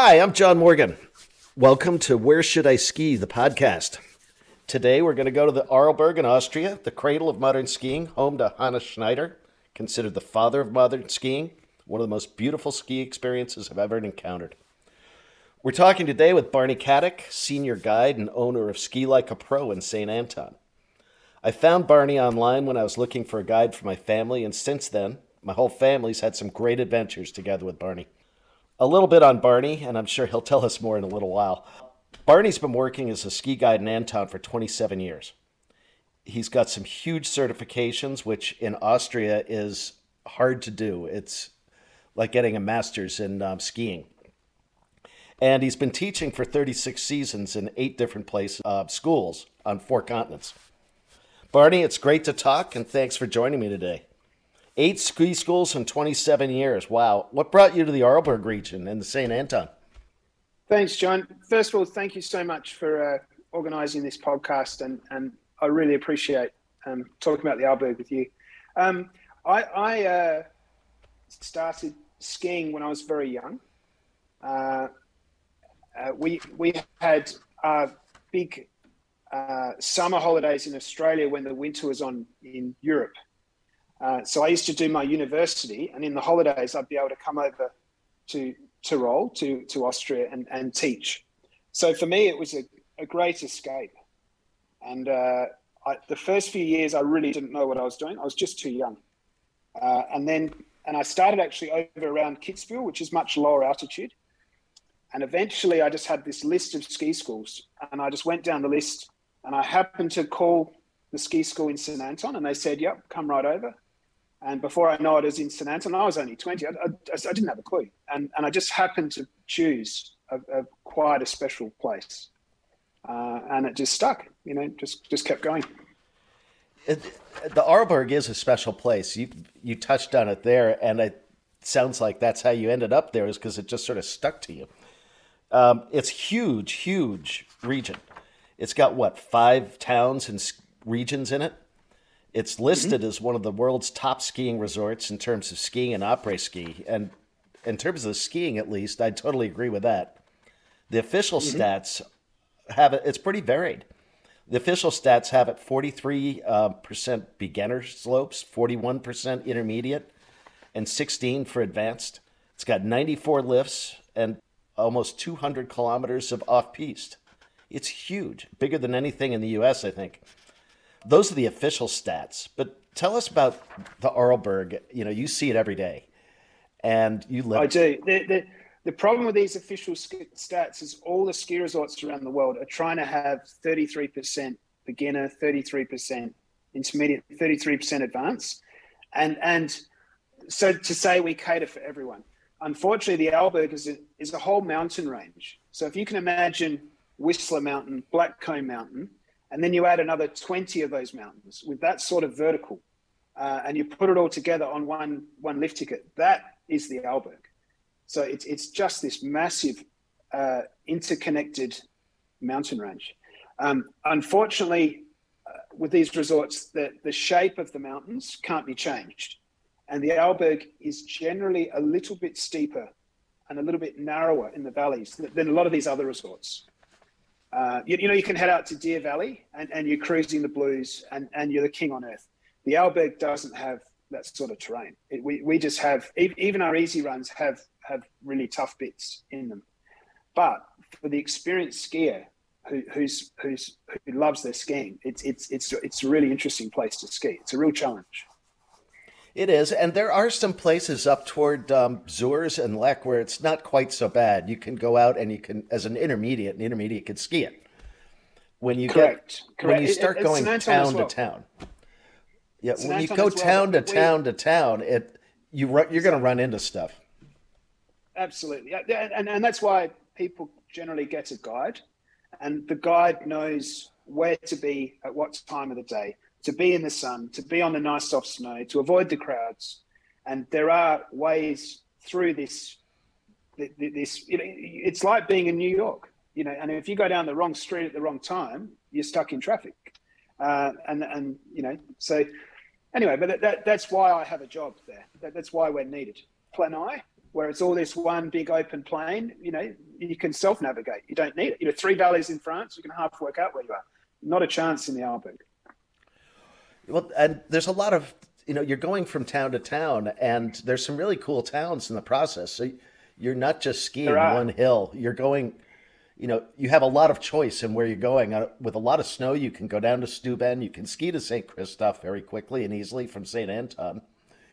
Hi, I'm John Morgan. Welcome to Where Should I Ski, the podcast. Today we're going to go to the Arlberg in Austria, the cradle of modern skiing, home to Hannes Schneider, considered the father of modern skiing, one of the most beautiful ski experiences I've ever encountered. We're talking today with Barney Caddick, senior guide and owner of Ski Like a Pro in St. Anton. I found Barney online when I was looking for a guide for my family, and since then, my whole family's had some great adventures together with Barney. A little bit on Barney, and I'm sure he'll tell us more in a little while. Barney's been working as a ski guide in Anton for 27 years. He's got some huge certifications, which in Austria is hard to do. It's like getting a master's in um, skiing. And he's been teaching for 36 seasons in eight different places, uh, schools on four continents. Barney, it's great to talk, and thanks for joining me today. Eight ski schools in 27 years. Wow. What brought you to the Arlberg region and the St. Anton? Thanks, John. First of all, thank you so much for uh, organising this podcast, and, and I really appreciate um, talking about the Arlberg with you. Um, I, I uh, started skiing when I was very young. Uh, uh we we had big uh, summer holidays in Australia when the winter was on in Europe. Uh, so I used to do my university, and in the holidays, I'd be able to come over to Tyrol, to, to Austria, and, and teach. So for me, it was a, a great escape. And uh, I, the first few years, I really didn't know what I was doing. I was just too young. Uh, and then, and I started actually over around Kitzbühel, which is much lower altitude. And eventually, I just had this list of ski schools, and I just went down the list and I happened to call the ski school in St. Anton and they said, yep, come right over. And before I know it, I was in St. Anton. I was only 20. I, I, I, didn't have a clue. And, and I just happened to choose a, a quite a special place. Uh, and it just stuck, you know, just, just kept going. It, the Arlberg is a special place. You, you touched on it there. And it sounds like that's how you ended up there is because it just sort of stuck to you. Um, it's huge, huge region. It's got what five towns and regions in it. It's listed mm-hmm. as one of the world's top skiing resorts in terms of skiing and après ski. And in terms of the skiing, at least, I totally agree with that. The official mm-hmm. stats have it, it's pretty varied. The official stats have it 43 uh, percent beginner slopes, 41% intermediate, and 16 for advanced. It's got 94 lifts and almost 200 kilometers of off piste. It's huge, bigger than anything in the U.S. I think. Those are the official stats. But tell us about the Arlberg. You know, you see it every day, and you live. I do. The, the, the problem with these official stats is all the ski resorts around the world are trying to have 33% beginner, 33% intermediate, 33% advanced, and and so to say we cater for everyone. Unfortunately, the Arlberg is a, is a whole mountain range. So if you can imagine Whistler Mountain, Blackcomb Mountain, and then you add another 20 of those mountains with that sort of vertical, uh, and you put it all together on one one lift ticket. That is the Arlberg. So it's it's just this massive uh, interconnected mountain range. Um, unfortunately, uh, with these resorts, the, the shape of the mountains can't be changed. And the Arlberg is generally a little bit steeper and a little bit narrower in the valleys than a lot of these other resorts. Uh, you, you, know, you can head out to Deer Valley and, and you're cruising the blues and, and you're the king on earth. The Arlberg doesn't have that sort of terrain. It, we, we just have, even our easy runs have, have really tough bits in them. But for the experienced skier who, who's, who's, who loves their skiing, it's, it's, it's, it's a really interesting place to ski. It's a real challenge. It is, and there are some places up toward um, Zurs and Lech where it's not quite so bad. You can go out and you can, as an intermediate, an intermediate can ski it. When you Correct. get Correct. when you start it, going town well. to town, yeah, when you go town well, to town to town, it you you're going to run into stuff. Absolutely, and and that's why people generally get a guide, and the guide knows where to be at what time of the day to be in the sun, to be on the nice soft snow, to avoid the crowds. And there are ways through this. This you know, it's like being in New York, you know. And if you go down the wrong street at the wrong time, you're stuck in traffic. Uh, and and you know, so anyway, but that, that, that's why I have a job there. That, that's why we're needed. Planai, where it's all this one big open plain, you know, you can self navigate. You don't need it. You know, three valleys in France, you can half work out where you are. Not a chance in the Arlberg. Well, and there's a lot of you know you're going from town to town, and there's some really cool towns in the process. So you're not just skiing one hill. You're going, you know, you have a lot of choice in where you're going. Uh, with a lot of snow, you can go down to Stuben. You can ski to St. Christoph very quickly and easily from St. Anton.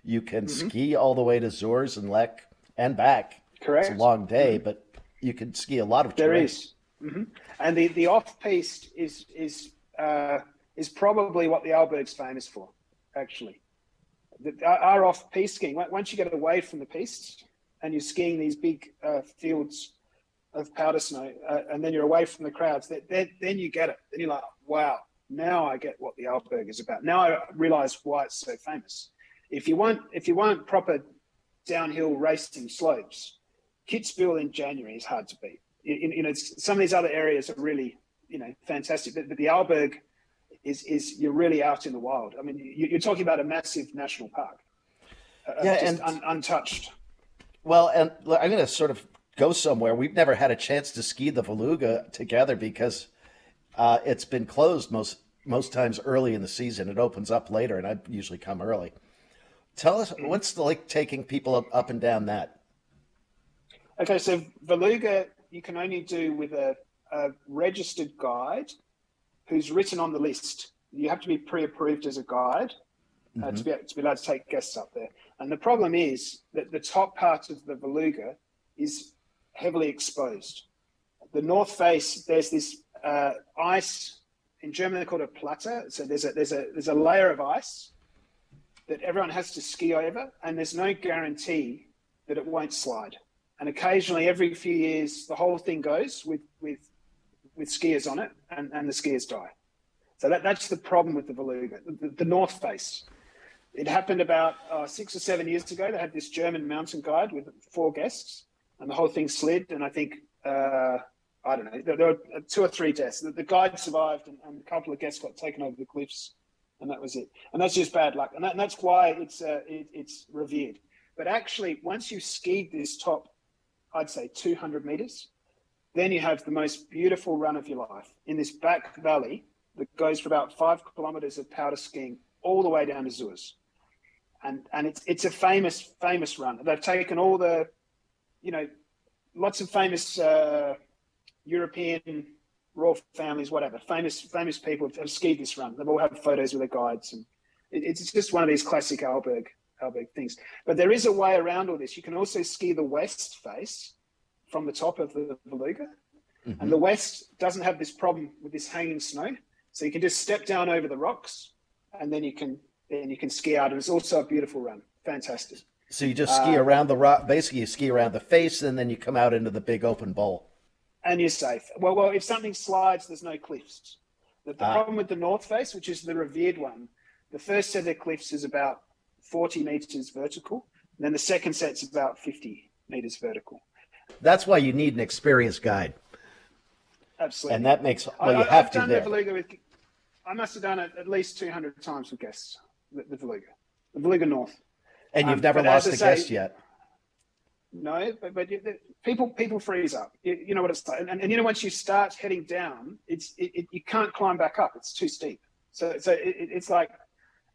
You can mm-hmm. ski all the way to Zurs and Lech and back. Correct. It's a long day, mm-hmm. but you can ski a lot of terrain. There is. Mm-hmm. And the, the off piste is is uh, is probably what the Arlberg's famous for, actually. The, our off piste skiing, once you get away from the piste and you're skiing these big uh, fields of powder snow, uh, and then you're away from the crowds, then, then you get it. Then you're like, wow, now I get what the Arlberg is about. Now I realize why it's so famous. If you want, if you want proper downhill racing slopes, Kitzbühel in January is hard to beat. You, you know, some of these other areas are really, you know, fantastic. But, but the Arlberg is is you're really out in the wild. I mean, you, are talking about a massive national park, uh, yeah, and un, untouched. Well, and I'm going to sort of go somewhere. We've never had a chance to ski the Valluga together because uh, it's been closed most most times early in the season. It opens up later, and I usually come early. Tell us what's the, like taking people up, up and down that. Okay, so Valluga you can only do with a, a registered guide who's written on the list. You have to be pre-approved as a guide uh, mm-hmm. to, be, to be allowed to take guests up there. And the problem is that the top part of the Valluga is heavily exposed. The north face, there's this uh, ice. In German, they call it a platter. So there's a there's a there's a layer of ice that everyone has to ski over, and there's no guarantee that it won't slide. And occasionally, every few years, the whole thing goes with with with skiers on it, and, and the skiers die. So that, that's the problem with the Valluga, the, the North Face. It happened about uh, six or seven years ago. They had this German mountain guide with four guests, and the whole thing slid. And I think uh, I don't know, there, there, were two or three deaths. The, the guide survived, and, and, a couple of guests got taken over the cliffs, and that was it. And that's just bad luck, and, that, and that's why it's uh, it, it's revered. But actually, once you've skied this top, I'd say 200 meters, then you have the most beautiful run of your life in this back valley that goes for about five kilometers of powder skiing all the way down to Zurs. And, and it's, it's a famous, famous run. They've taken all the, you know, lots of famous uh, European royal families, whatever, famous, famous people have skied this run. They've all had photos with their guides. And it, it's just one of these classic Alberg, Arlberg things. But there is a way around all this. You can also ski the west face, from the top of the Valluga. Mm-hmm. And the west doesn't have this problem with this hanging snow. So you can just step down over the rocks and then you can then you can ski out. And it's also a beautiful run. Fantastic. So you just ski uh, around the rock basically you ski around the face and then you come out into the big open bowl. And you're safe. Well well if something slides, there's no cliffs. The, the ah. problem with the north face, which is the revered one, the first set of cliffs is about 40 meters vertical. And then the second set's about 50 meters vertical. That's why you need an experienced guide. Absolutely. And that makes well, you I, have I've to done there. The with, I must have done it at least 200 times with guests, the, the Valluga, the Valluga North. And you've um, never lost a say, guest yet. No, but, but people people freeze up. You, you know what it's like, and, and, and, you know once you start heading down, it's it, it, you can't climb back up. It's too steep. So so it, it's like,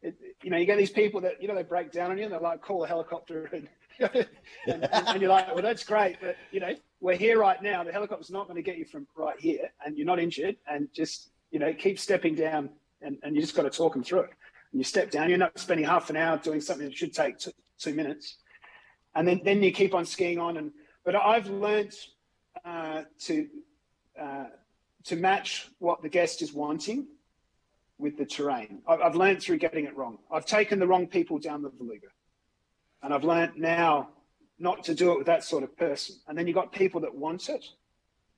you know, you get these people that you know they break down on you. and They're like, call a helicopter and and, and, you're like, well, that's great, but you know, we're here right now. The helicopter's not going to get you from right here, and you're not injured, and just you know, keep stepping down, and, and you just got to talk them through it. And you step down, you're not spending half an hour doing something that should take two, two minutes, and then then you keep on skiing on. And but I've learned uh, to uh, to match what the guest is wanting with the terrain. I've, I've learned through getting it wrong. I've taken the wrong people down the Valluga. And I've learned now not to do it with that sort of person. And then you've got people that want it.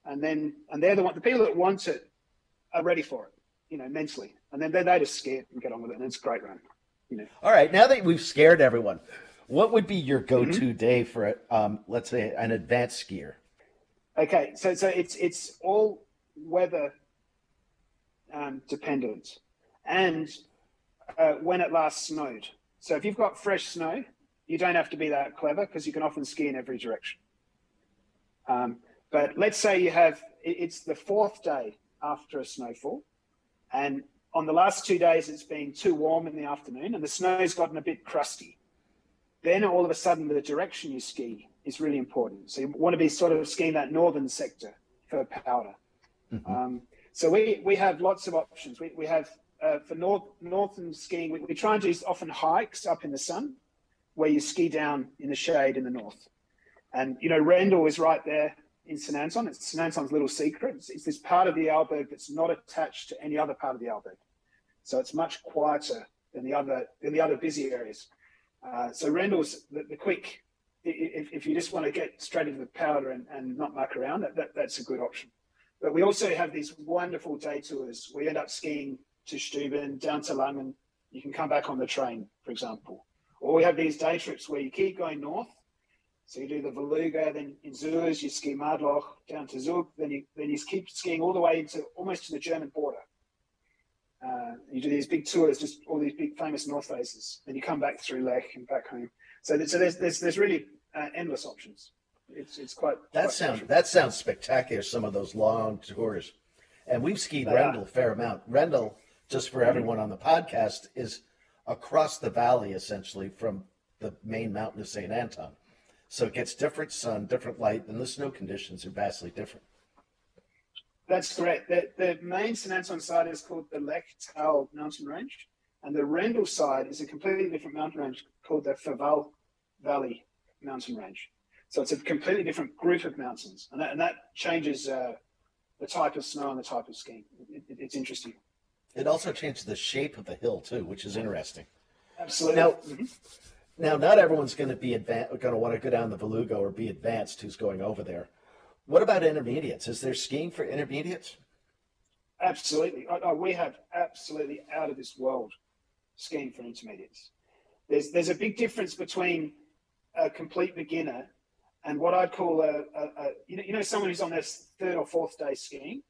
And then, and they're the one, the people that want it are ready for it, you know, mentally. And then they're, they're just scared and get on with it. And it's a great run, you know. All right. Now that we've scared everyone, what would be your go-to mm-hmm. day for, um, let's say, an advanced skier? Okay. So, so it's, it's all weather um, dependent and uh, when it last snowed. So if you've got fresh snow, you don't have to be that clever because you can often ski in every direction. Um, But let's say you have it's the fourth day after a snowfall, and on the last two days it's been too warm in the afternoon, and the snow's gotten a bit crusty. Then all of a sudden the direction you ski is really important. So you want to be sort of skiing that northern sector for powder. Mm-hmm. Um, so we, we have lots of options. We, we have uh, for north northern skiing, we, we try and do often hikes up in the sun, where you ski down in the shade in the north. And you know, Rendl is right there in St Anton. It's St Anton's little secret. It's, it's, this part of the Arlberg that's not attached to any other part of the Arlberg. so it's much quieter than the other than the other busy areas. Uh, so Rendl's the, the quick. If, if, you just want to get straight into the powder and, and not muck around, that, that, that's a good option. But we also have these wonderful day tours. We end up skiing to Stuben, down to Langen. You can come back on the train, for example. Or we have these day trips where you keep going north. So you do the Valluga, then in Zurs, you ski Madloch down to Zug, then you then you keep skiing all the way into almost to the German border. Uh, you do these big tours, just all these big famous north faces. Then you come back through Lech and back home. So, so there's, there's, the's really uh, endless options. It's, it's quite. That quite sounds that sounds spectacular. Some of those long tours, and we've skied Rendl a fair amount. Rendl, just for everyone on the podcast, is across the valley essentially from the main mountain of St. Anton. So it gets different sun, different light, and the snow conditions are vastly different. That's correct. The, the main St. Anton side is called the Lech Tal mountain range, and the Rendl side is a completely different mountain range called the Verwall Valley mountain range. So it's a completely different group of mountains, and that, and that changes uh, the type of snow and the type of skiing. It, it, it's interesting. It also changes the shape of the hill too, which is interesting. Absolutely. Now, mm-hmm. now not everyone's going to be advan- going to want to go down the Valluga or be advanced who's going over there. What about intermediates? Is there skiing for intermediates? Absolutely. Oh, oh, we have absolutely out of this world skiing for intermediates. There's there's a big difference between a complete beginner and what I'd call a, a, a you know you know someone who's on their third or fourth day skiing,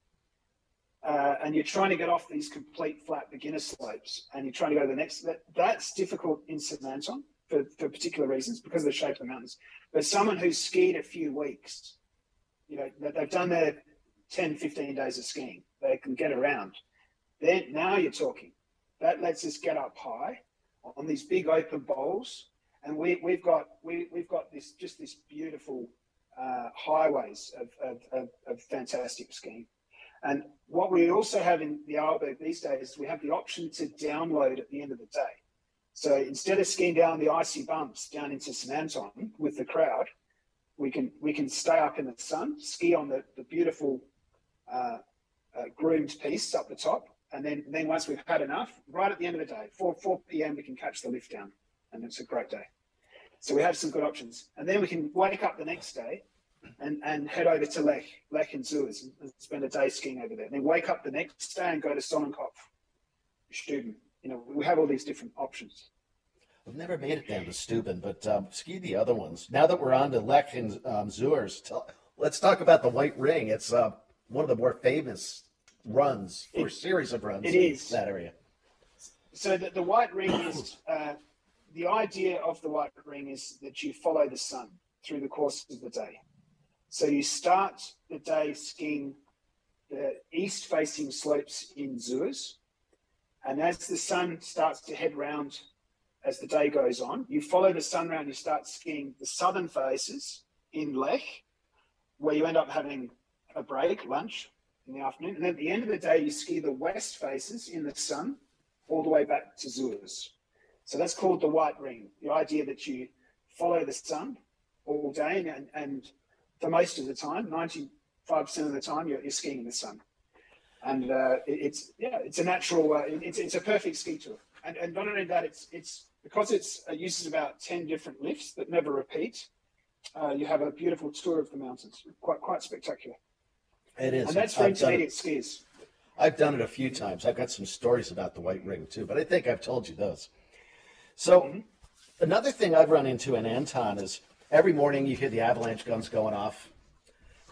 uh, and you're trying to get off these complete flat beginner slopes, and you're trying to go to the next. That, that's difficult in St Anton for, for particular reasons because of the shape of the mountains. But someone who's skied a few weeks you know, they've done their 10, 15 days of skiing. They can get around. Then now you're talking. That lets us get up high on these big open bowls, and we, we've got we, we've got this just this beautiful uh, highways of, of, of, of, fantastic skiing. We also have in the Arlberg these days, we have the option to download at the end of the day. So instead of skiing down the icy bumps down into St Anton with the crowd, we can we can stay up in the sun, ski on the, the beautiful uh, uh, groomed piste up the top, and then then once we've had enough, right at the end of the day, 4 4 p.m. we can catch the lift down, and it's a great day. So we have some good options, and then we can wake up the next day, and and head over to Lech Lech and Zurs and spend a day skiing over there. And then wake up the next day and go to Sonnenkopf, Stuben. You know, we have all these different options. I've never made it down to Stuben, but um, ski the other ones. Now that we're on to Lech and um, tell, let's talk about the White Ring. It's uh, one of the more famous runs or it, series of runs it is. that area. So the, the White Ring is uh, the idea of the White Ring is that you follow the sun through the course of the day. So you start the day skiing the east-facing slopes in Zurs, and as the sun starts to head round as the day goes on. You follow the sun round, you start skiing the southern faces in Lech, where you end up having a break, lunch in the afternoon. And at the end of the day, you ski the west faces in the sun all the way back to Zurs. So that's called the white ring. The idea that you follow the sun all day and, and for most of the time, 95% of the time, you're, you're skiing in the sun. And uh, it, it's, yeah, it's a natural, uh, it's, it's a perfect ski tour. And, and not only that, it's, it's because it's, it uses about 10 different lifts that never repeat, uh, you have a beautiful tour of the mountains. Quite, quite spectacular. It is. And that's for intermediate skiers. I've done it a few times. I've got some stories about the White Ring too, but I think I've told you those. So, mm-hmm. another thing I've run into in Anton is every morning you hear the avalanche guns going off,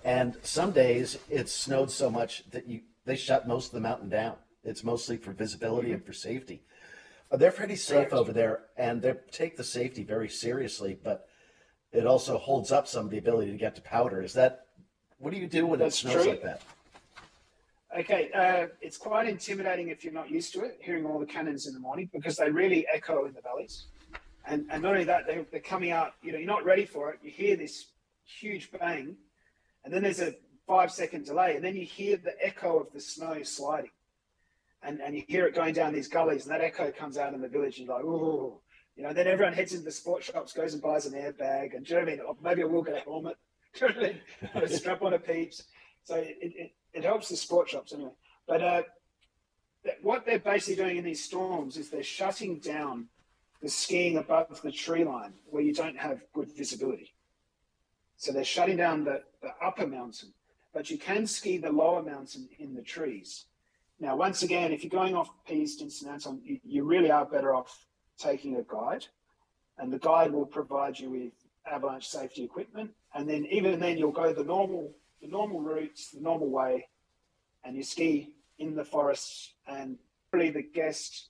and some days it's snowed so much that you they shut most of the mountain down. It's mostly for visibility and for safety. They're pretty safe over there, and they take the safety very seriously. But it also holds up some of the ability to get to powder. Is that What do you do when That's it snows true. like that? Okay, uh, it's quite intimidating if you're not used to it, hearing all the cannons in the morning because they really echo in the valleys. And, and not only that, they, they're coming out, you know, you're not ready for it. You hear this huge bang, and then there's a five second delay, and then you hear the echo of the snow sliding. And, and you hear it going down these gullies, and that echo comes out in the village, and you're like, ooh. You know, then everyone heads into the sports shops, goes and buys an airbag, and do you know what I mean? Or maybe I will get a helmet. Do you know what I mean? Strap on a Pieps. So it, it, it helps the sport shops anyway. But uh, what they're basically doing in these storms is they're shutting down the skiing above the tree line where you don't have good visibility. So they're shutting down the, the upper mountain, but you can ski the lower mountain in the trees. Now, once again, if you're going off piste in St. Anton, you, you really are better off taking a guide, and the guide will provide you with avalanche safety equipment. And then even then, you'll go the normal the normal routes, the normal way, and you ski in the forests. And really, the guest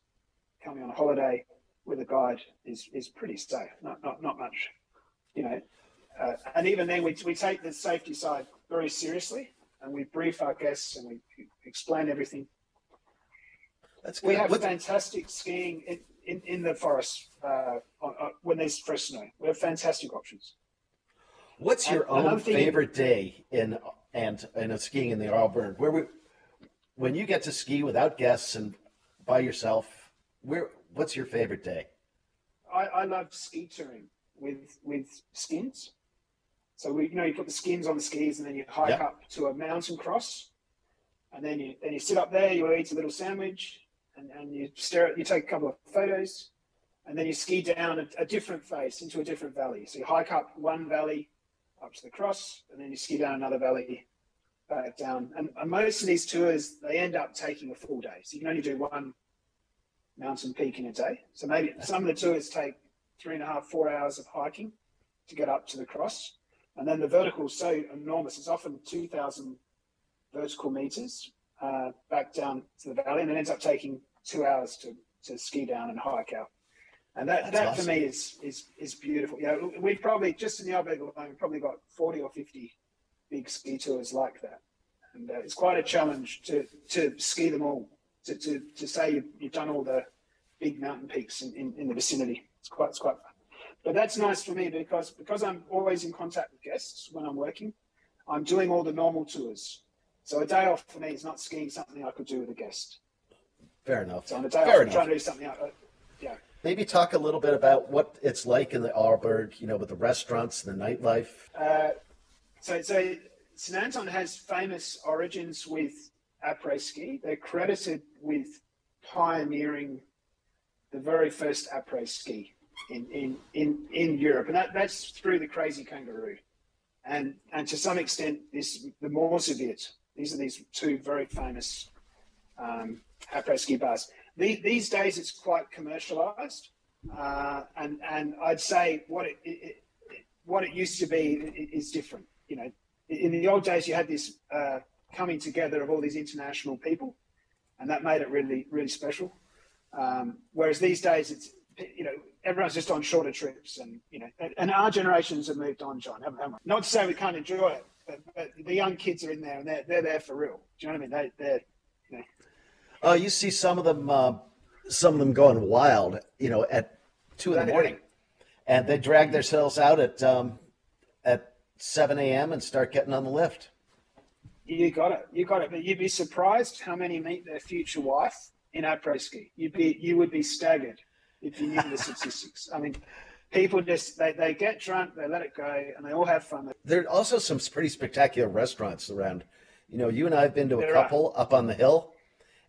coming on a holiday with a guide is is pretty safe. Not not not much, you know. Uh, and even then, we we take the safety side very seriously, and we brief our guests and we explain everything. That's good. We have What's- fantastic skiing in, in, in the forest uh, on, on, when there's fresh snow. We have fantastic options. What's your And own favorite day in and and of skiing in the Arlberg? Where we, when you get to ski without guests and by yourself, where what's your favorite day? I, I love ski touring with with skins. So we, you know, you put the skins on the skis, and then you hike Yep. up to a mountain cross, and then you then you sit up there, you eat a little sandwich, and, and you stare at, you take a couple of photos, and then you ski down a, a different face into a different valley. So you hike up one valley, up to the cross, and then you ski down another valley, back down. And, and most of these tours they end up taking a full day, so you can only do one mountain peak in a day. So maybe some of the tours take three and a half, four hours of hiking to get up to the cross. And then the vertical is so enormous, it's often 2,000 vertical meters uh, back down to the valley, and it ends up taking two hours to, to ski down and hike out. And that, That's that awesome. for me is, is, is beautiful. Yeah, we've probably, just in the Arlberg alone, we've probably got 40 or 50 big ski tours like that. And uh, it's quite a challenge to, to ski them all, to, to, to say you've, you've done all the big mountain peaks in, in, in the vicinity. It's quite, it's quite fun. But that's nice for me because because I'm always in contact with guests when I'm working. I'm doing all the normal tours. So a day off for me is not skiing something I could do with a guest. Fair enough. So on a day Fair off, I'm trying to do something. I, I- yeah. Maybe talk a little bit about what it's like in the Arlberg, you know, with the restaurants and the nightlife. Uh, so, so St. Anton has famous origins with après ski. They're credited with pioneering the very first après ski in, in, in, in Europe. And that, that's through the Krazy Kanguruh. And, and to some extent, this the MooserWirt. These are these two very famous um, ski bars. The, these days, it's quite commercialized. Uh, and, and I'd say what it, it, it what it used to be is different. You know, in the old days, you had this uh, coming together of all these international people, and that made it really, really special. Um, whereas these days, it's you know everyone's just on shorter trips, and you know, and, our generations have moved on, John. Haven't, haven't we? Not to say we can't enjoy it, but, but the young kids are in there, and they're they're there for real. Do you know what I mean? They they're you know, Oh, you see some of them, uh, some of them going wild, you know, at two in the morning, and they drag themselves out at um, at seven a.m. and start getting on the lift. You got it. You got it. But you'd be surprised how many meet their future wife in après ski. You'd be you would be staggered if you knew the statistics. I mean, people just they, they get drunk, they let it go, and they all have fun. There are also some pretty spectacular restaurants around. You know, you and I have been to a There are. couple up on the hill,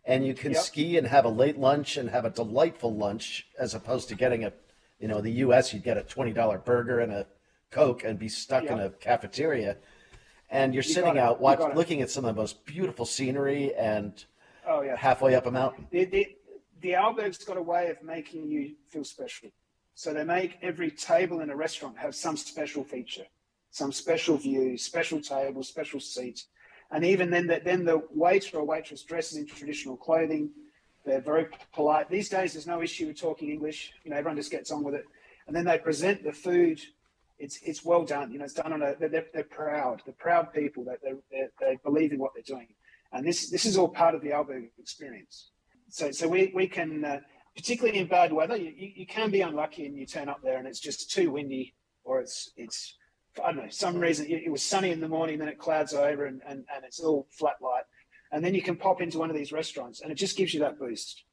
and you can Yep. ski and have a late lunch and have a delightful lunch as opposed to getting a, you know, in the U.S. you'd get a twenty dollar burger and a coke and be stuck in a cafeteria, and you're sitting out You watch, looking at some of the most beautiful scenery and Oh yeah. halfway up a mountain. The Arlberg's got a way of making you feel special. So they make every table in a restaurant have some special feature, some special view, special table, special seat. And even then, the, then the waiter or waitress dresses in traditional clothing. They're very polite. These days, there's no issue with talking English. You know, everyone just gets on with it. And then they present the food it's it's well done. You know, it's done on a they're, they're proud. They're proud people that they they believe in what they're doing, and this this is all part of the Arlberg experience. So so we we can. Uh, particularly in bad weather, you, you can be unlucky and you turn up there and it's just too windy or it's it's I don't know some reason it, was sunny in the morning, then it clouds over and, and, and it's all flat light, and then you can pop into one of these restaurants and it just gives you that boost,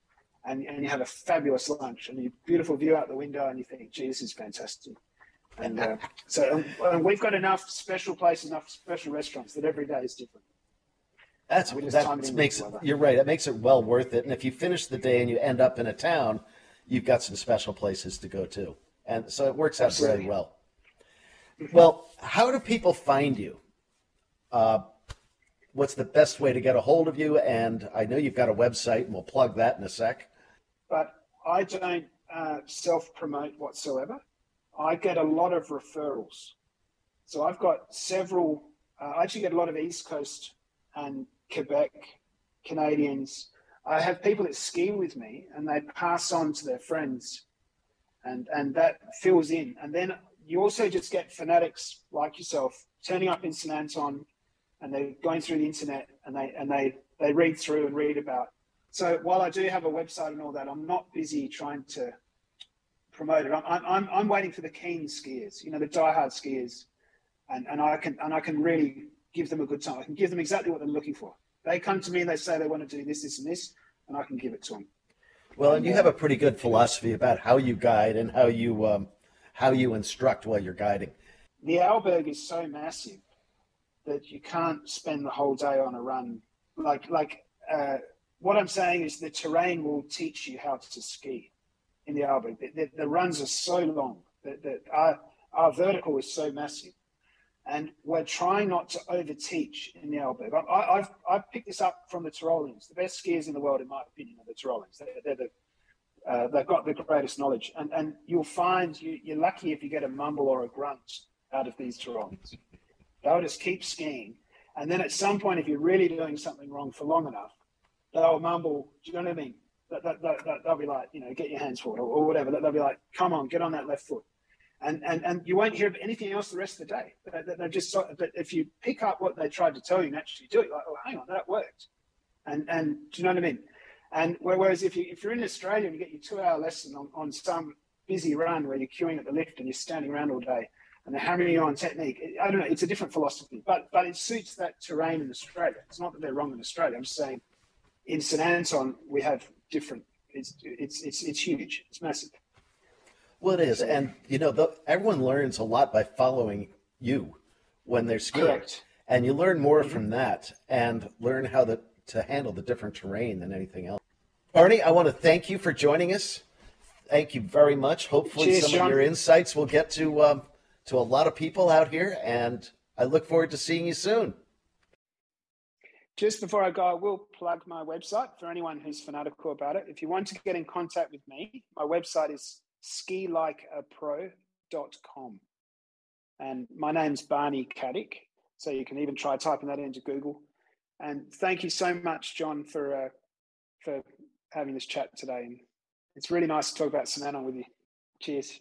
and, and you have a fabulous lunch and a beautiful view out the window and you think, gee, this is fantastic. And uh, so and we've got enough special places, enough special restaurants that every day is different. That's that makes it. You're right. That makes it well worth it. And if you finish the day and you end up in a town, you've got some special places to go to, and so it works out Absolutely. very well. Well, how do people find you? Uh, what's the best way to get a hold of you? And I know you've got a website, and we'll plug that in a sec. But I don't uh, self promote whatsoever. I get a lot of referrals. So I've got several. Uh, I actually get a lot of East Coast and Quebec, Canadians. I have people that ski with me and they pass on to their friends and, and that fills in. And then you also just get fanatics like yourself turning up in St. Anton and they're going through the internet and they, and they, they read through and read about. So while I do have a website and all that, I'm not busy trying to promote it. I'm, I'm, I'm waiting for the keen skiers, you know, the diehard skiers. And, and I can and I can really give them a good time. I can give them exactly what they're looking for. They come to me and they say they want to do this, this, and this, and I can give it to them. Well, and you have a pretty good philosophy about how you guide and how you um, how you instruct while you're guiding. The Arlberg is so massive that you can't spend the whole day on a run. Like like uh, what I'm saying is the terrain will teach you how to ski in the Arlberg. The, the, the runs are so long that, that our, our vertical is so massive and we're trying not to overteach in the Arlberg. I, have I've picked this up from the Tyroleans. The best skiers in the world, in my opinion, are the Tyroleans. They're, they're the, uh, they've got the greatest knowledge, and and you'll find you, you're lucky if you get a mumble or a grunt out of these Tyroleans. They'll just keep skiing, and then at some point, if you're really doing something wrong for long enough, they'll mumble. Do you know what I mean? They'll be like, you know, get your hands forward or, or whatever. They'll be like, come on, get on that left foot and, and, and you won't hear anything else the rest of the day. They're just but if you pick up what they tried to tell you and actually do it, like, oh, hang on, that worked. And and do you know what I mean? And whereas if you if you're in Australia and you get your two hour lesson on, on some busy run where you're queuing at the lift and you're standing around all day and they're hammering you on technique, I don't know, it's a different philosophy. But but it suits that terrain in Australia. It's not that they're wrong in Australia. I'm just saying in St Anton we have different. It's it's it's it's huge. It's massive. Well, it is, and you know, the, everyone learns a lot by following you when they're skiing, Correct. and you learn more from that, and learn how to to handle the different terrain than anything else. Barney, I want to thank you for joining us. Thank you very much. Hopefully, Cheers, some John. of your insights will get to um, to a lot of people out here, and I look forward to seeing you soon. Just before I go, I will plug my website for anyone who's fanatical about it. If you want to get in contact with me, my website is skilikeapro.com. And my name's Barney Caddick. So you can even try typing that into Google. And thank you so much, John, for uh, for having this chat today. And it's really nice to talk about St with you. Cheers.